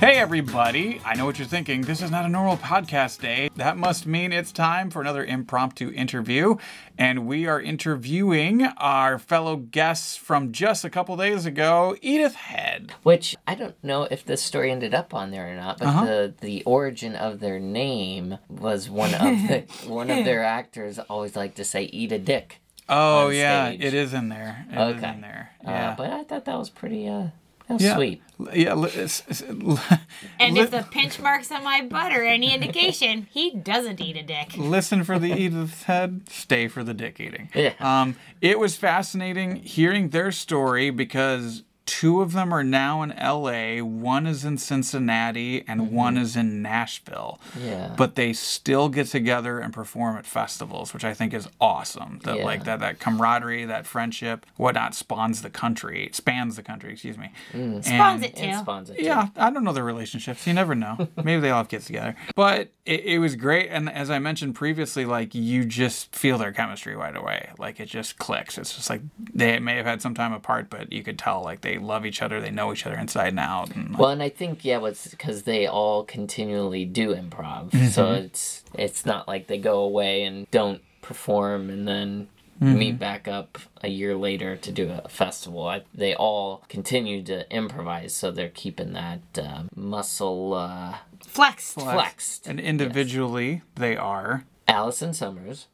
Hey, everybody. I know what you're thinking. This is not a normal podcast day. That must mean it's time for another impromptu interview. And we are interviewing our fellow guests from just a couple days ago, Edith Head. Which I don't know if this story ended up on there or not, but Uh-huh. the the origin of their name was one of the, one of their actors always liked to say "eat a dick." Oh, yeah. stage. It is in there. It Okay. in there. Uh, Yeah. but I thought that was pretty uh that was yeah. sweet. Yeah. li- it's- it's- l- And li- if the pinch marks on my butt are any indication, he doesn't eat a dick. listen for the Edith Head, stay for the dick eating. Yeah. Um, it was fascinating hearing their story because two of them are now in LA, one is in Cincinnati, and one is in Nashville. Mm-hmm. Yeah. But they still get together and perform at festivals, which I think is awesome. That Yeah. like that that camaraderie, that friendship, whatnot spawns the country, spans the country, excuse me. Mm. Spawns And- it And too. spawns it too. yeah, I don't know their relationships. You never know. Maybe they all have kids together. But it, it was great. And as I mentioned previously, like you just feel their chemistry right away. Like it just clicks. It's just like they may have had some time apart, but you could tell like they love each other. They know each other inside and out. And, Well, and I think yeah, it's because they all continually do improv, so Mm-hmm. it's it's not like they go away and don't perform and then Mm-hmm. meet back up a year later to do a festival. I, they all continue to improvise, so they're keeping that uh, muscle uh, Flexed. flexed. and individually, they are. Allison Summers,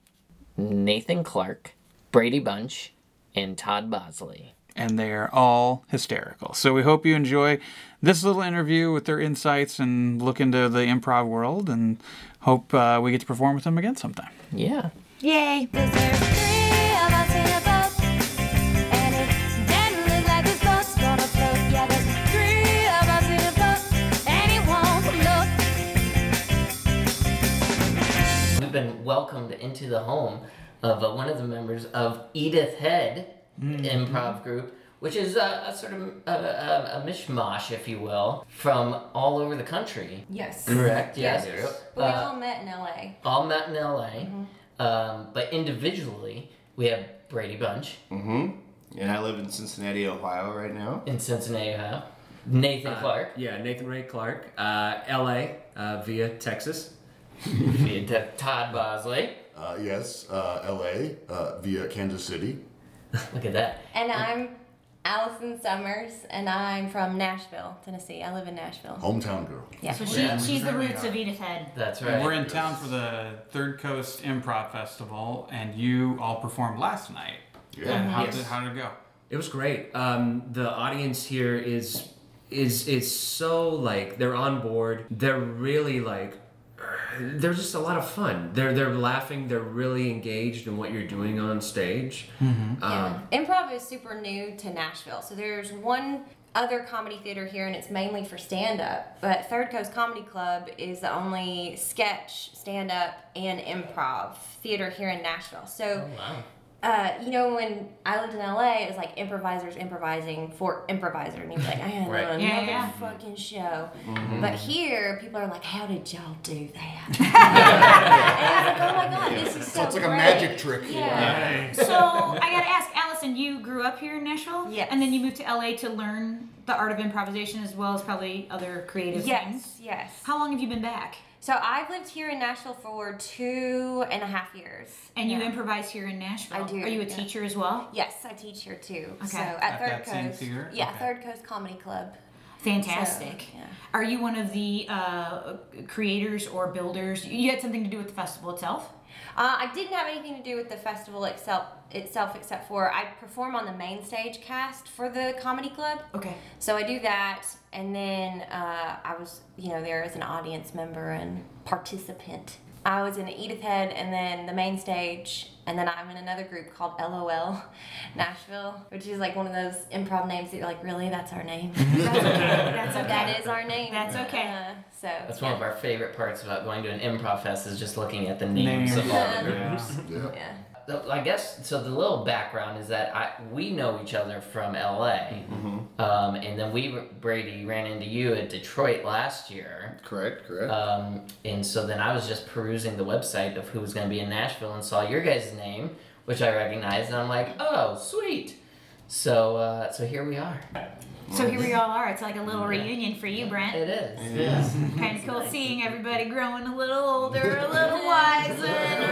Nathan Clark, Brady Bunch, and Todd Bosley. And they are all hysterical. So we hope you enjoy this little interview with their insights and look into the improv world and hope uh, we get to perform with them again sometime. Yeah. Yay. There's three of us in a boat, and it's deadly like this boat's gonna float. Yeah, there's three of us in a boat, and it won't float. We've been welcomed into the home of uh, one of the members of Edith Head improv group, which is a, a sort of a, a, a mishmash, if you will, from all over the country. Yes. Correct? Yes. But we Uh, all met in LA. all met in LA, um, but individually, we have Brady Bunch Mm-hmm. And I live in Cincinnati, Ohio right now. in Cincinnati, Ohio. Nathan Clark, Yeah, Nathan Ray Clark, uh, LA uh, via Texas. via T- Todd Bosley. Uh, yes, uh, LA uh, via Kansas City. Look at that. And I'm Allison Summers, and I'm from Nashville, Tennessee. I live in Nashville. Hometown girl. Yeah. So she, she's the roots of Edith Head. That's right. We're in town for the Third Coast Improv Festival, and you all performed last night. Yeah. And how, Yes. did, how did it go? It was great. Um, the audience here is is is so like they're on board. They're really like they're just a lot of fun. They're they're laughing. They're really engaged in what you're doing on stage. Um, Yeah. Improv is super new to Nashville. So there's one other comedy theater here, and it's mainly for stand up. But Third Coast Comedy Club is the only sketch, stand up, and improv theater here in Nashville. So. Wow. Uh, you know, when I lived in LA, it was like improvisers improvising for improviser, and you'd be like, I had Right. another Yeah, yeah. fucking show. But here, people are like, How did y'all do that? and it's like, Oh my god, this is so. So it's like a magic trick. Yeah. So I gotta ask, Allison, you grew up here in Nashville? yeah, And then you moved to LA to learn the art of improvisation as well as probably other creative things. Yes, yes. How long have you been back? So I've lived here in Nashville for two and a half years. And you Yeah. improvise here in Nashville. I do, Are you a yeah. teacher as well? Yes, I teach here too. Okay. So at, At Third that Coast. theater? Yeah, Okay. Third Coast Comedy Club. Fantastic. So, yeah. Are you one of the uh, creators or builders? You had something to do with the festival itself? Uh, I didn't have anything to do with the festival itself, itself, except for I perform on the main stage cast for the comedy club. Okay. So I do that, and then uh, I was, you know, there as an audience member and participant. I was in Edith Head, and then the main stage, and then I'm in another group called LOL Nashville, which is like one of those improv names that you're like, really, that's our name. That's okay. That's okay. that is our name. That's okay. Uh, so That's one of our favorite parts about going to an improv fest is just looking at the names, of all the groups. Yeah. yeah. The- I guess so. The little background is that I we know each other from LA, um, and then we Brady ran into you at Detroit last year, Correct, correct. um, and so then I was just perusing the website of who was going to be in Nashville and saw your guys' name, which I recognized, and I'm like, oh, sweet. So uh, so here we are. So here we all are. It's like a little reunion for you, Brent. It is. Yeah. Kind of cool seeing everybody growing a little older, a little wiser,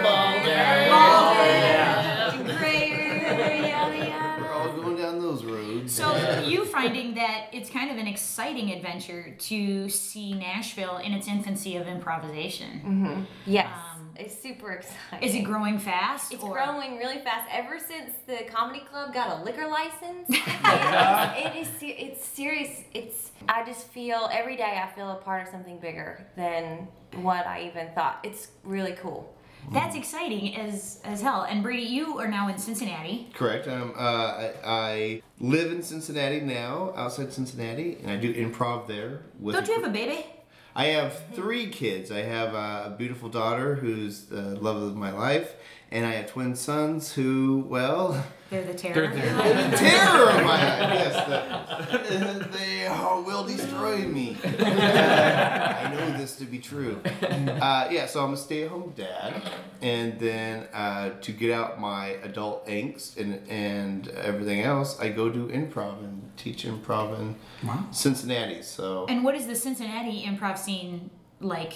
Balder. balder, Yeah. grayer, yada We're all going down those roads. So you finding that it's kind of an exciting adventure to see Nashville in its infancy of improvisation. Yes, Um, it's super exciting. Is it growing fast? It's or- growing really fast. Ever since the comedy club got a liquor license, it is, it is it's serious. It's I just feel every day I feel a part of something bigger than what I even thought. It's really cool. That's exciting as as hell. And Brady, you are now in Cincinnati. Correct. Um, uh, I, I live in Cincinnati now, outside Cincinnati, and I do improv there. With Don't you have a baby? I have three kids. I have a beautiful daughter who's the love of my life, and I have twin sons who, well, They're the terror. They're there. the terror of my life. Yes, the, they uh, will destroy me. I know this to be true. Uh, yeah, so I'm a stay-at-home dad, and then uh, to get out my adult angst and and everything else, I go do improv and teach improv in Wow. Cincinnati. So. And what is the Cincinnati improv scene like?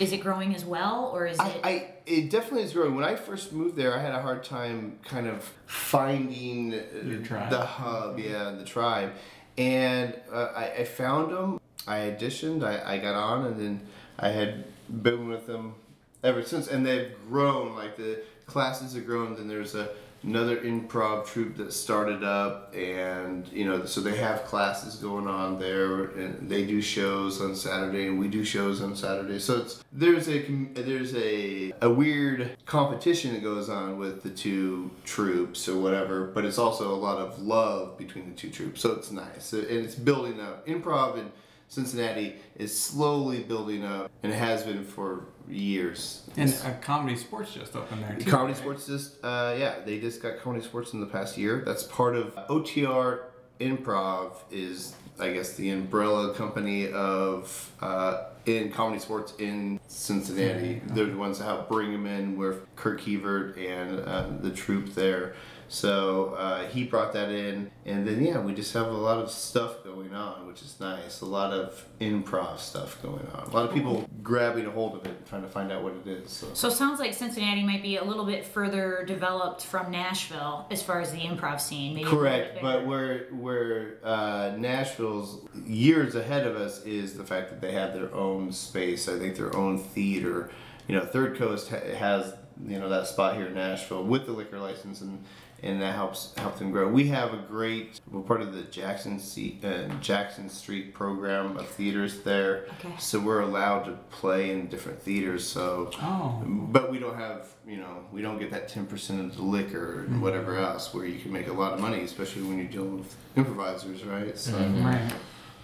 Is it growing as well, or is I, it? I it definitely is growing. When I first moved there, I had a hard time kind of finding Your tribe. the hub, yeah, the tribe, and uh, I, I found them. I auditioned. I, I got on, and then I had been with them ever since. And they've grown. Like the classes have grown. Then there's a another improv troupe that started up, and you know, so they have classes going on there, and they do shows on Saturday, and we do shows on Saturday. So it's there's a there's a a weird competition that goes on with the two troops or whatever, but it's also a lot of love between the two troops. So it's nice, and it's building up. Improv in Cincinnati is slowly building up, and it has been for years. And uh, comedy sports just opened there too. Comedy right? Sports just, uh, yeah, they just got Comedy Sports in the past year. That's part of OTR Improv is, I guess, the umbrella company of uh, in Comedy Sports in Cincinnati. They're the ones that help bring them in with Kirk Hebert and uh, the troupe there. So uh, he brought that in, and then yeah, we just have a lot of stuff going on, which is nice. A lot of improv stuff going on. A lot of people grabbing a hold of it and trying to find out what it is. So. So it sounds like Cincinnati might be a little bit further developed from Nashville as far as the improv scene. Maybe Correct, but where where uh, Nashville's years ahead of us is the fact that they have their own space. I think their own theater. You know, Third Coast ha- has you know that spot here in Nashville with the liquor license, and and that helps help them grow. We have a great. We're part of the Jackson C, uh, Jackson Street program of theaters there, Okay. so we're allowed to play in different theaters. So Oh. but we don't have, you know, we don't get that ten percent of the liquor and whatever else, where you can make a lot of money, especially when you're dealing with improvisers, right? So Right.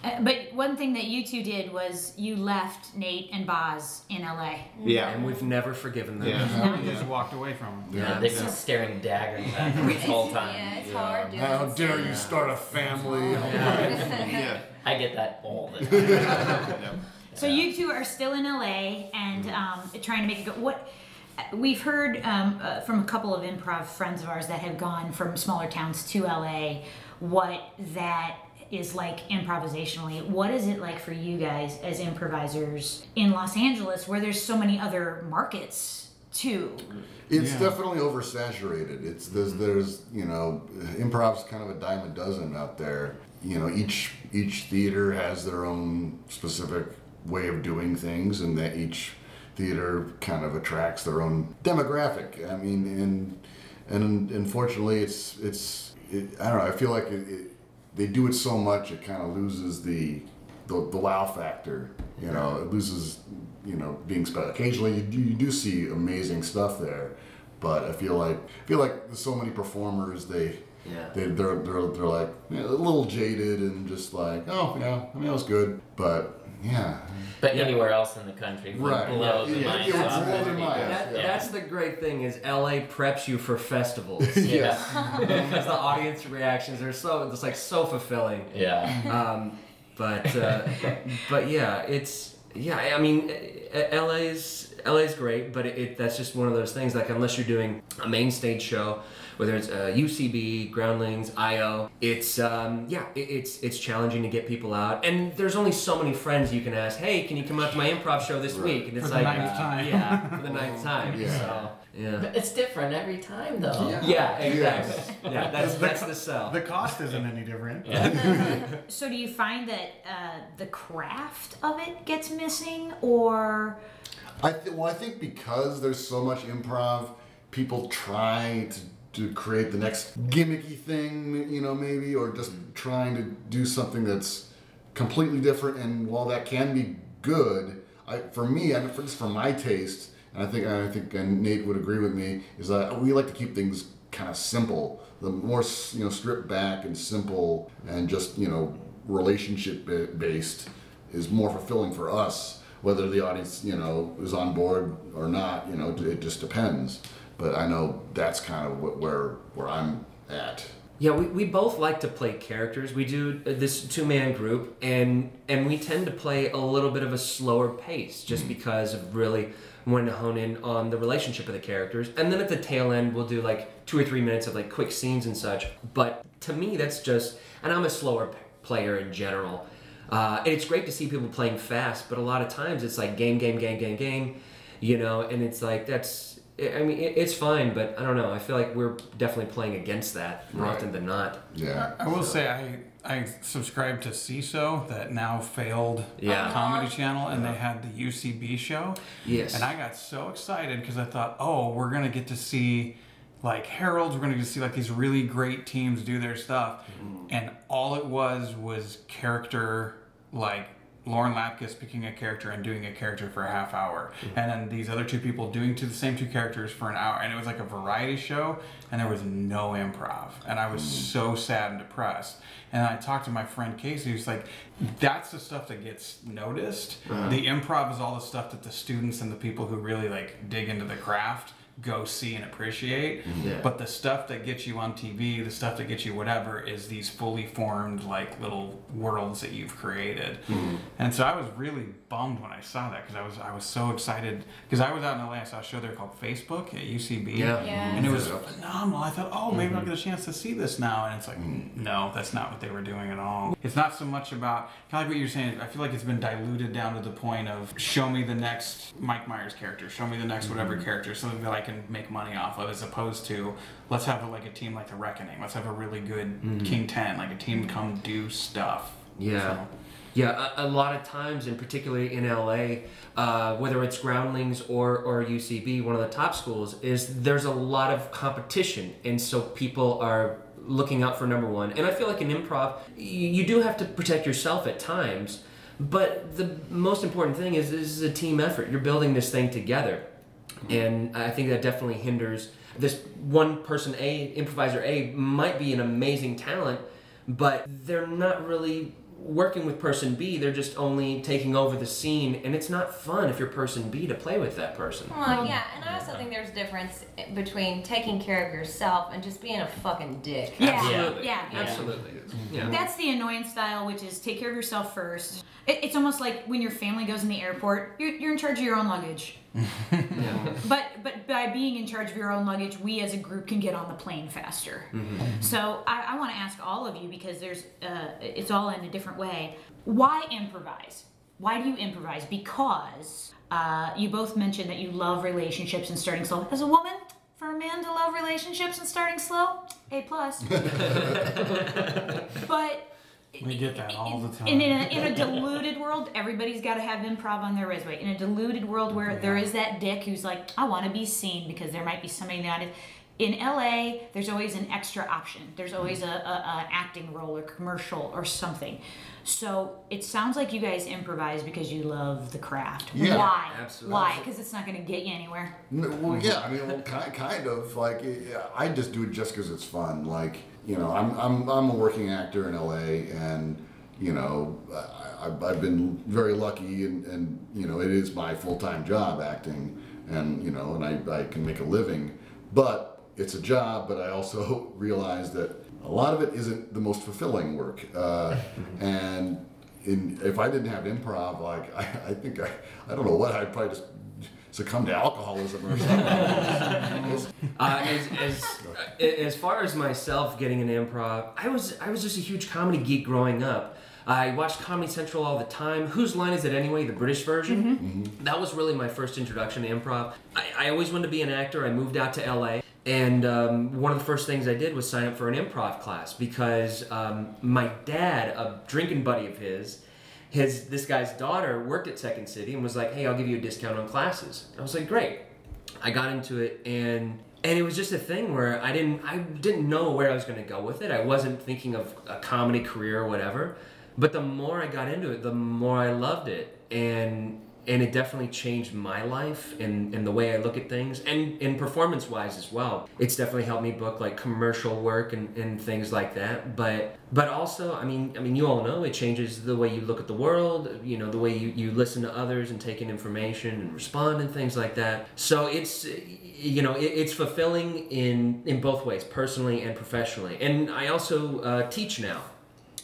Uh, but one thing that you two did was you left Nate and Boz in LA. yeah, And we've never forgiven them. yeah, You just walked away from them. Yeah, they're just staring daggers at me this whole time. Yeah, it's hard doing How this. dare you start a family? yeah. I get that all the time. So you two are still in LA and um, trying to make it go. What we've heard um, uh, from a couple of improv friends of ours that have gone from smaller towns to LA, what that is like improvisationally. What is it like for you guys as improvisers in Los Angeles, where there's so many other markets too? It's Yeah. definitely oversaturated. It's there's mm-hmm. there's you know improv's kind of a dime a dozen out there. You know each each theater has their own specific way of doing things, and that each theater kind of attracts their own demographic. I mean, and and unfortunately, it's it's it, I don't know. I feel like it, it, they do it so much, it kind of loses the, the the wow factor. You know, it loses you know being special. Occasionally, you do, you do see amazing stuff there, but I feel like I feel like there's so many performers they. Yeah. They, they're, they're, they're like you know, a little jaded and just like, oh, yeah, I mean, it was good. But, yeah. But anywhere else in the country would Right. blow the Yeah, minds it would off blow their That, Yeah. That's the great thing is LA preps you for festivals Yeah. because the audience reactions are so it's like so fulfilling. Yeah. Um, but uh, but yeah, it's yeah. I mean, uh, LA's LA's great, but it, it that's just one of those things. Like unless you're doing a main stage show, whether it's uh, UCB, Groundlings, IO, it's um, yeah, it, it's it's challenging to get people out. And there's only so many friends you can ask. Hey, can you come out to my improv show this week? And it's For the like ninth time. yeah, for the ninth time. Yeah. So yeah. But it's different every time, though. Yeah, exactly. Yeah, that's that's the sell. The cost isn't any different. So do you find that uh, the craft of it gets missing, or I th- well, I think because there's so much improv, people try to, to create the next gimmicky thing, you know, maybe, or just mm. trying to do something that's completely different. And while that can be good, I, for me, and for, just for my taste, and I think I think Nate would agree with me, is that we like to keep things kind of simple. The more you know, stripped back and simple, and just you know, relationship based is more fulfilling for us. Whether the audience, you know, is on board or not, you know, it just depends. But I know that's kind of what, where where I'm at. Yeah, we, we both like to play characters. We do uh, this two man group, and and we tend to play a little bit of a slower pace, just because of really wanting to hone in on the relationship of the characters. And then at the tail end, we'll do like two or three minutes of like quick scenes and such. But to me, that's just, and I'm a slower p- player in general. Uh, and it's great to see people playing fast, but a lot of times it's like game, game, game, game, game, you know, and it's like that's. I mean, it's fine, but I don't know. I feel like we're definitely playing against that more Right. often than not. Yeah. I will say I I subscribed to Seeso, that now failed Yeah. comedy channel, and they had the UCB show. Yes. And I got so excited because I thought, oh, we're gonna get to see like Heralds. We're gonna get to see like these really great teams do their stuff, mm-hmm. and all it was was character like. Lauren Lapkus picking a character and doing a character for a half hour, mm-hmm. and then these other two people doing to the same two characters for an hour, and it was like a variety show, and there was no improv, and I was mm. so sad and depressed. And I talked to my friend Casey, who's like, "That's the stuff that gets noticed. Uh-huh. The improv is all the stuff that the students and the people who really like dig into the craft go see and appreciate. Mm-hmm. Yeah. But the stuff that gets you on TV, the stuff that gets you whatever, is these fully formed like little worlds that you've created. Mm-hmm. And so I was really bummed when I saw that because I was I was so excited because I was out in LA. I saw a show there called Facebook at UCB. Yeah. Yeah. And it was phenomenal. I thought, oh, maybe I'll mm-hmm. get a chance to see this now. And it's like, no, that's not what they were doing at all. It's not so much about, kind of like what you're saying, I feel like it's been diluted down to the point of show me the next Mike Myers character, show me the next whatever character, something that I can make money off of, as opposed to let's have a, like a team like The Reckoning. Let's have a really good King 10, like a team come do stuff. Yeah. So- Yeah, a, a lot of times, and particularly in LA, uh, whether it's Groundlings or, or UCB, one of the top schools, is there's a lot of competition. And so people are looking out for number one. And I feel like in improv, y- you do have to protect yourself at times. But the most important thing is this is a team effort. You're building this thing together. And I think that definitely hinders this one person A, improviser A, might be an amazing talent, but they're not really working with person B. They're just only taking over the scene, and it's not fun if you're person B to play with that person. Well, yeah, and I also think there's a difference between taking care of yourself and just being a fucking dick. yeah, Absolutely. yeah, yeah. Absolutely. Mm-hmm. Yeah. That's the annoyance style, which is take care of yourself first. It, it's almost like when your family goes in the airport, you're, you're in charge of your own luggage. Yeah. But but by being in charge of your own luggage, we as a group can get on the plane faster. So I, I want to ask all of you because there's uh, it's all in a different way. Why improvise? Why do you improvise? Because uh, you both mentioned that you love relationships and starting slow. As a woman, for a man to love relationships and starting slow, a plus. but We get that all the time. in, in, a, in a diluted world, everybody's got to have improv on their resume. In a diluted world where there is that dick who's like, I want to be seen because there might be somebody that is. In LA, there's always an extra option. There's mm-hmm. always a, a, a acting role or commercial or something. So it sounds like you guys improvise because you love the craft. Yeah, Why? absolutely. Why? Because it's not going to get you anywhere. N- Well, yeah, I mean, well, kind, kind of like yeah, I just do it just because it's fun. Like, you know, I'm, I'm, I'm a working actor in LA, and you know, I, I've, I've been very lucky, and, and you know, it is my full time job acting, and you know, and I, I can make a living, but it's a job. But I also realize that a lot of it isn't the most fulfilling work, uh, and in, if I didn't have improv, like I, I think I, I don't know what I'd probably just succumb to alcoholism or something. Uh, as, as, as far as myself getting an improv, I was I was just a huge comedy geek growing up. I watched Comedy Central all the time. Whose line is it anyway? The British version. That was really my first introduction to improv. I, I always wanted to be an actor. I moved out to LA, and um, one of the first things I did was sign up for an improv class because um, my dad, a drinking buddy of his, his this guy's daughter worked at Second City and was like, "Hey, I'll give you a discount on classes." I was like, "Great." I got into it and and it was just a thing where I didn't I didn't know where I was going to go with it. I wasn't thinking of a comedy career or whatever. But the more I got into it, the more I loved it. And and it definitely changed my life and, and the way I look at things and, and performance wise as well. It's definitely helped me book like commercial work and, and things like that. But but also I mean I mean you all know it changes the way you look at the world, you know, the way you, you listen to others and take in information and respond and things like that. So it's you know, it, it's fulfilling in in both ways, personally and professionally. And I also uh, teach now.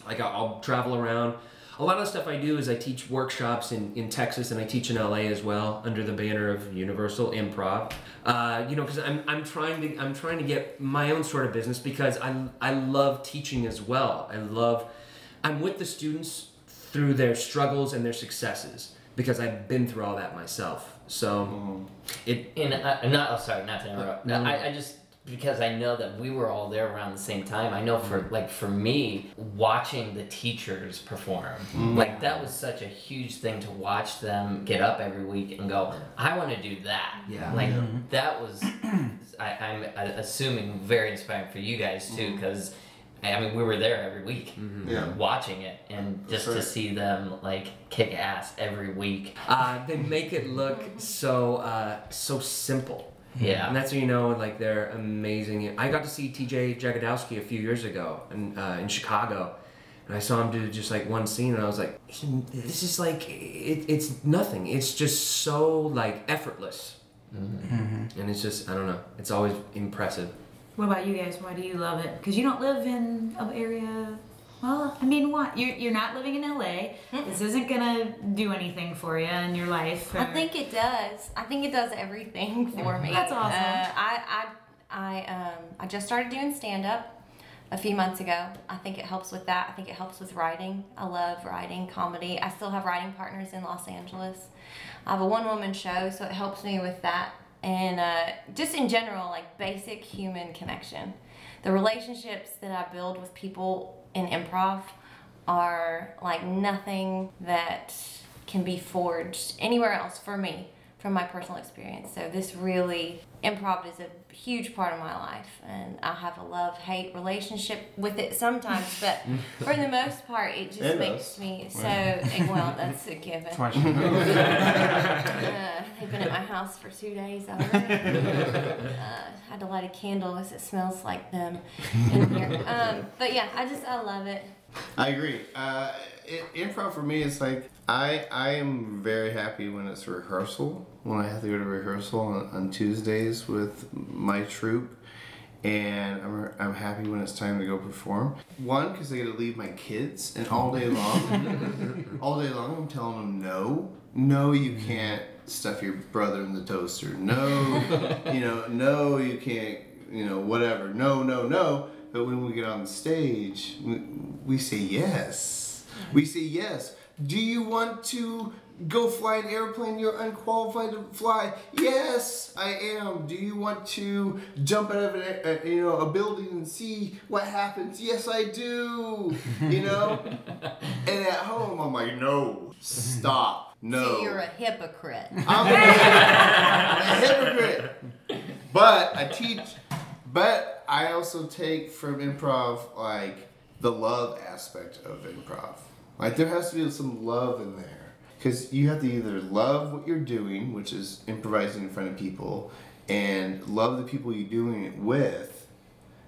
Like I'll, I'll travel around. A lot of the stuff I do is I teach workshops in, in Texas and I teach in LA as well under the banner of Universal Improv. Uh, you know, because I'm, I'm trying to I'm trying to get my own sort of business because I I love teaching as well. I love I'm with the students through their struggles and their successes because I've been through all that myself. So it And uh, not, oh, sorry, not to interrupt. No. I, I just because I know that we were all there around the same time. I know for Mm-hmm. like for me, watching the teachers perform, Mm. like that was such a huge thing to watch them get up every week and go, "I want to do that." Yeah. like that was. I, I'm uh, assuming very inspiring for you guys too, Mm-hmm. because. I mean, we were there every week, Yeah. watching it, and just to see them like kick ass every week. uh, they make it look so uh, so simple. Yeah. And that's when you know, like, they're amazing. I got to see TJ Jagodowski a few years ago in, uh, in Chicago. And I saw him do just like one scene, and I was like, he, this is like, it, it's nothing. It's just so, like, effortless. And it's just, I don't know, it's always impressive. What about you guys? Why do you love it? Because you don't live in an area. Well, I mean, what? You're, you're not living in LA. This isn't gonna do anything for you in your life. I think it does. I think it does everything for me. That's awesome. Uh, I I I um I just started doing stand up a few months ago. I think it helps with that. I think it helps with writing. I love writing comedy. I still have writing partners in Los Angeles. I have a one woman show, so it helps me with that. And uh, just in general, like basic human connection. The relationships that I build with people in improv are like nothing that can be forged anywhere else for me from my personal experience. So this really improv is a huge part of my life and I have a love hate relationship with it sometimes, but for the most part it just And makes us. me so well that's a given. That's why she Uh, they've been at my house for two days already. uh, had to light a candle because it smells like them in here. Um, but yeah, I just I love it. I agree. Uh, i improv for me is like I I am very happy when it's rehearsal. When I have to go to rehearsal on, on Tuesdays with my troupe, and I'm I'm happy when it's time to go perform. One because I get to leave my kids, and all day long, all day long I'm telling them no, no, you can't stuff your brother in the toaster. No, you know, no, you can't. You know, whatever. No, no, no. But when we get on the stage, we, we say yes. We say yes. Do you want to go fly an airplane you're unqualified to fly? Yes, I am. Do you want to jump out of a, a uh, you know a building and see what happens? Yes, I do. You know. and at home, I'm like, no, stop, no. So you're a hypocrite. I'm a, I'm a hypocrite. But I teach, but I also take from improv like the love aspect of improv. Like there has to be some love in there because you have to either love what you're doing, which is improvising in front of people, and love the people you're doing it with,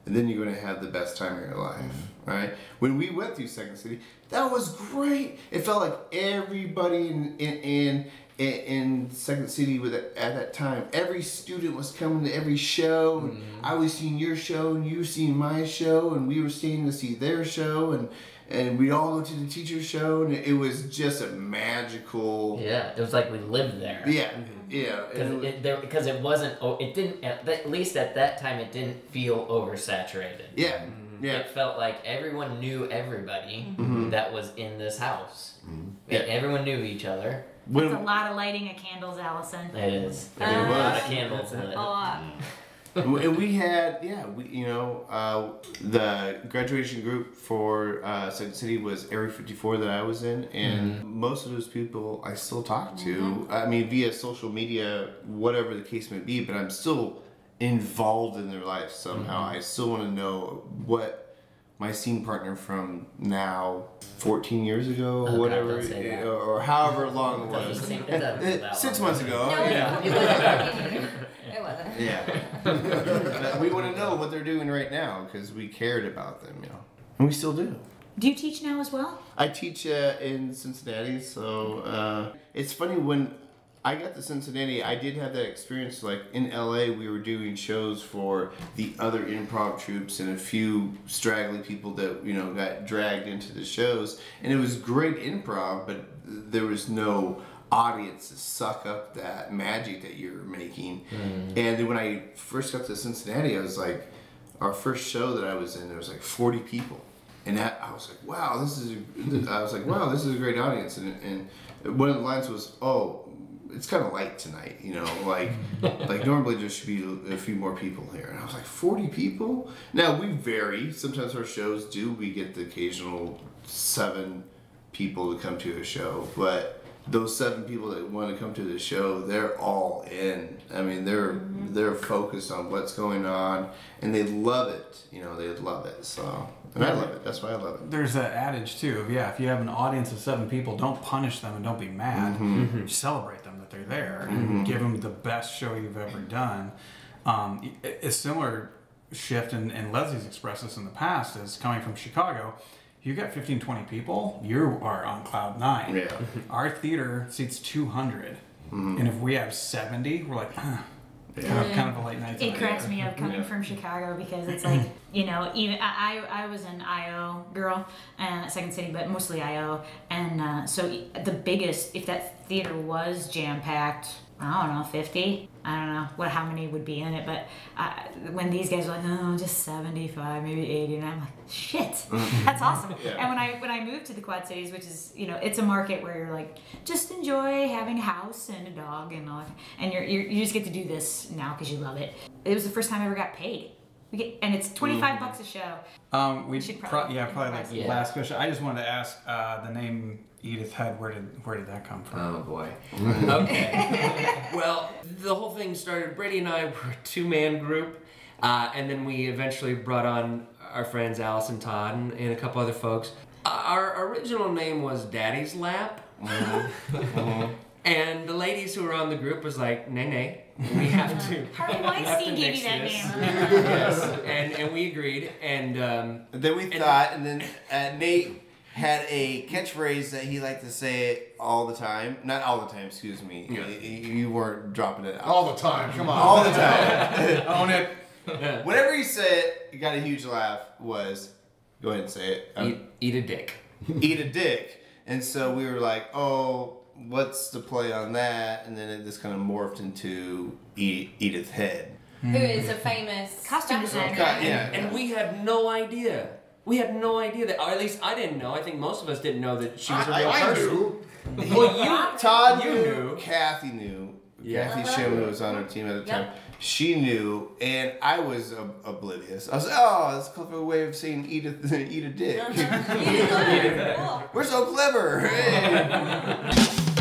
and then you're going to have the best time of your life, mm-hmm. right? When we went through Second City, that was great. It felt like everybody in in in, in, Second City with it at that time, every student was coming to every show. And I was seeing your show, and you were seeing my show, and we were staying to see their show, and and we all go to the teacher show, and it was just a magical. Yeah, it was like we lived there. Yeah, mm-hmm. yeah. Because and it- it, because it wasn't, oh, it didn't, at, at least at that time, it didn't feel oversaturated. yeah, mm-hmm. yeah. It felt like everyone knew everybody mm-hmm. that was in this house. Yeah. Everyone knew each other. When- It's a lot of lighting of candles, Allison. It is. There were a lot of was. candles lit. A lot. And we had yeah we you know uh, the graduation group for uh, Second City was Area 54 that I was in and most of those people I still talk to. I mean via social media whatever the case may be but I'm still involved in their life somehow. I still want to know what my scene partner from now 14 years ago God, whatever don't or, or however long it was seem- it doesn't feel that six months ago No, yeah. it, wasn't. Yeah. We want to know what they're doing right now because we cared about them, you know. And we still do. Do you teach now as well? I teach uh, in Cincinnati, so uh, it's funny when I got to Cincinnati, I did have that experience. Like in LA, we were doing shows for the other improv troops and a few straggly people that you know got dragged into the shows, and it was great improv, but there was no audience to suck up that magic that you're making. Mm. And then when I first got to Cincinnati, I was like, our first show that I was in, there was like 40 people. And that, I was like, wow, this is, a, I was like, wow, this is a great audience. And, and one of the lines was, oh, it's kind of light tonight, you know, like, like normally there should be a few more people here. And I was like, 40 people? Now we vary. Sometimes our shows do, we get the occasional seven people to come to a show, but those seven people that want to come to the show, they're all in. I mean, they're mm-hmm. they're focused on what's going on, and they love it. You know, they love it. So, and I love it. That's why I love it. There's that adage too of yeah, if you have an audience of seven people, don't punish them and don't be mad. Mm-hmm. Celebrate them that they're there and give them the best show you've ever done. Um, a a similar shift, and, and Leslie's expressed this in the past, is coming from Chicago. You got 15, 20 people, you are on cloud nine. Yeah. Our theater seats 200. And if we have 70, we're like, huh. Kind, of, kind of a late night. It cracks me up coming Yeah. from Chicago because it's like you know even I I was an IO girl uh, Second City but mostly IO and uh, so the biggest if that theater was jam packed I don't know fifty? I don't know what how many would be in it but uh, when these guys were like oh just seventy five maybe eighty and I'm like shit that's awesome. Yeah. and when I when I moved to the Quad Cities which is you know it's a market where you're like just enjoy having a house and a dog and all that and you're, you're you just get to do this now because you love it. It was the first time I ever got paid we get, and it's 25 bucks a show Um, we should pro- probably yeah, probably like the Yeah. last question. I just wanted to ask uh, the name Edith Head. Where did where did that come from? Oh boy. Okay. well, the whole thing started. Brady and I were a two-man group, uh, and then we eventually brought on our friends Alice and Todd and, and a couple other folks. Uh, our original name was Daddy's Lap. And the ladies who were on the group was like, nay, nay, we have to. Harvey we have to Weinstein gave you that this." name yes, and and we agreed, and um, And then we thought, and then uh, Nate had a catchphrase that he liked to say all the time. Not all the time, excuse me. You, you weren't dropping it out. All the time. Come on. all the time. Own it. Whenever he said it, it got a huge laugh. Was go ahead and say it. Um, eat, eat a dick. eat a dick. And so we were like, oh, what's the play on that? And then it just kind of morphed into Edith, Edith Head. Who is a famous Costume fashion designer. God, yeah. And we had no idea. We had no idea that, or at least I didn't know. I think most of us didn't know that she was a real I, I person. knew. Well, you, Todd you knew, knew. Kathy knew. Yeah. Kathy Shim, who was on our team at the time, Yep. she knew, and I was ob- oblivious. I was like, oh, that's a clever way of saying eat a, eat a dick. Cool. We're so clever. Hey.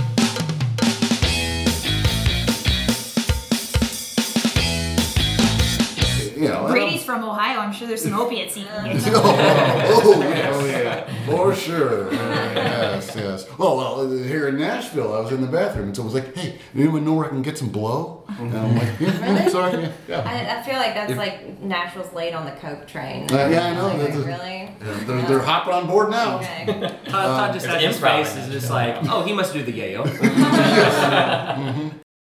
You know, Brady's from Ohio I'm sure there's some opiates he can get oh, oh, yeah, oh, yeah, for sure. yes, yes. Well, well, here in Nashville, I was in the bathroom, and someone was like, "Hey, anyone know where I can get some blow?" And I'm like, yeah, Really? "Sorry, yeah." yeah. I, I feel like that's like Nashville's late on the coke train. Uh, yeah, I know, Like, that's a- really? They're, they're hopping on board now. Okay. Todd, Todd just There's had his face is just like, oh, he must do the yayo.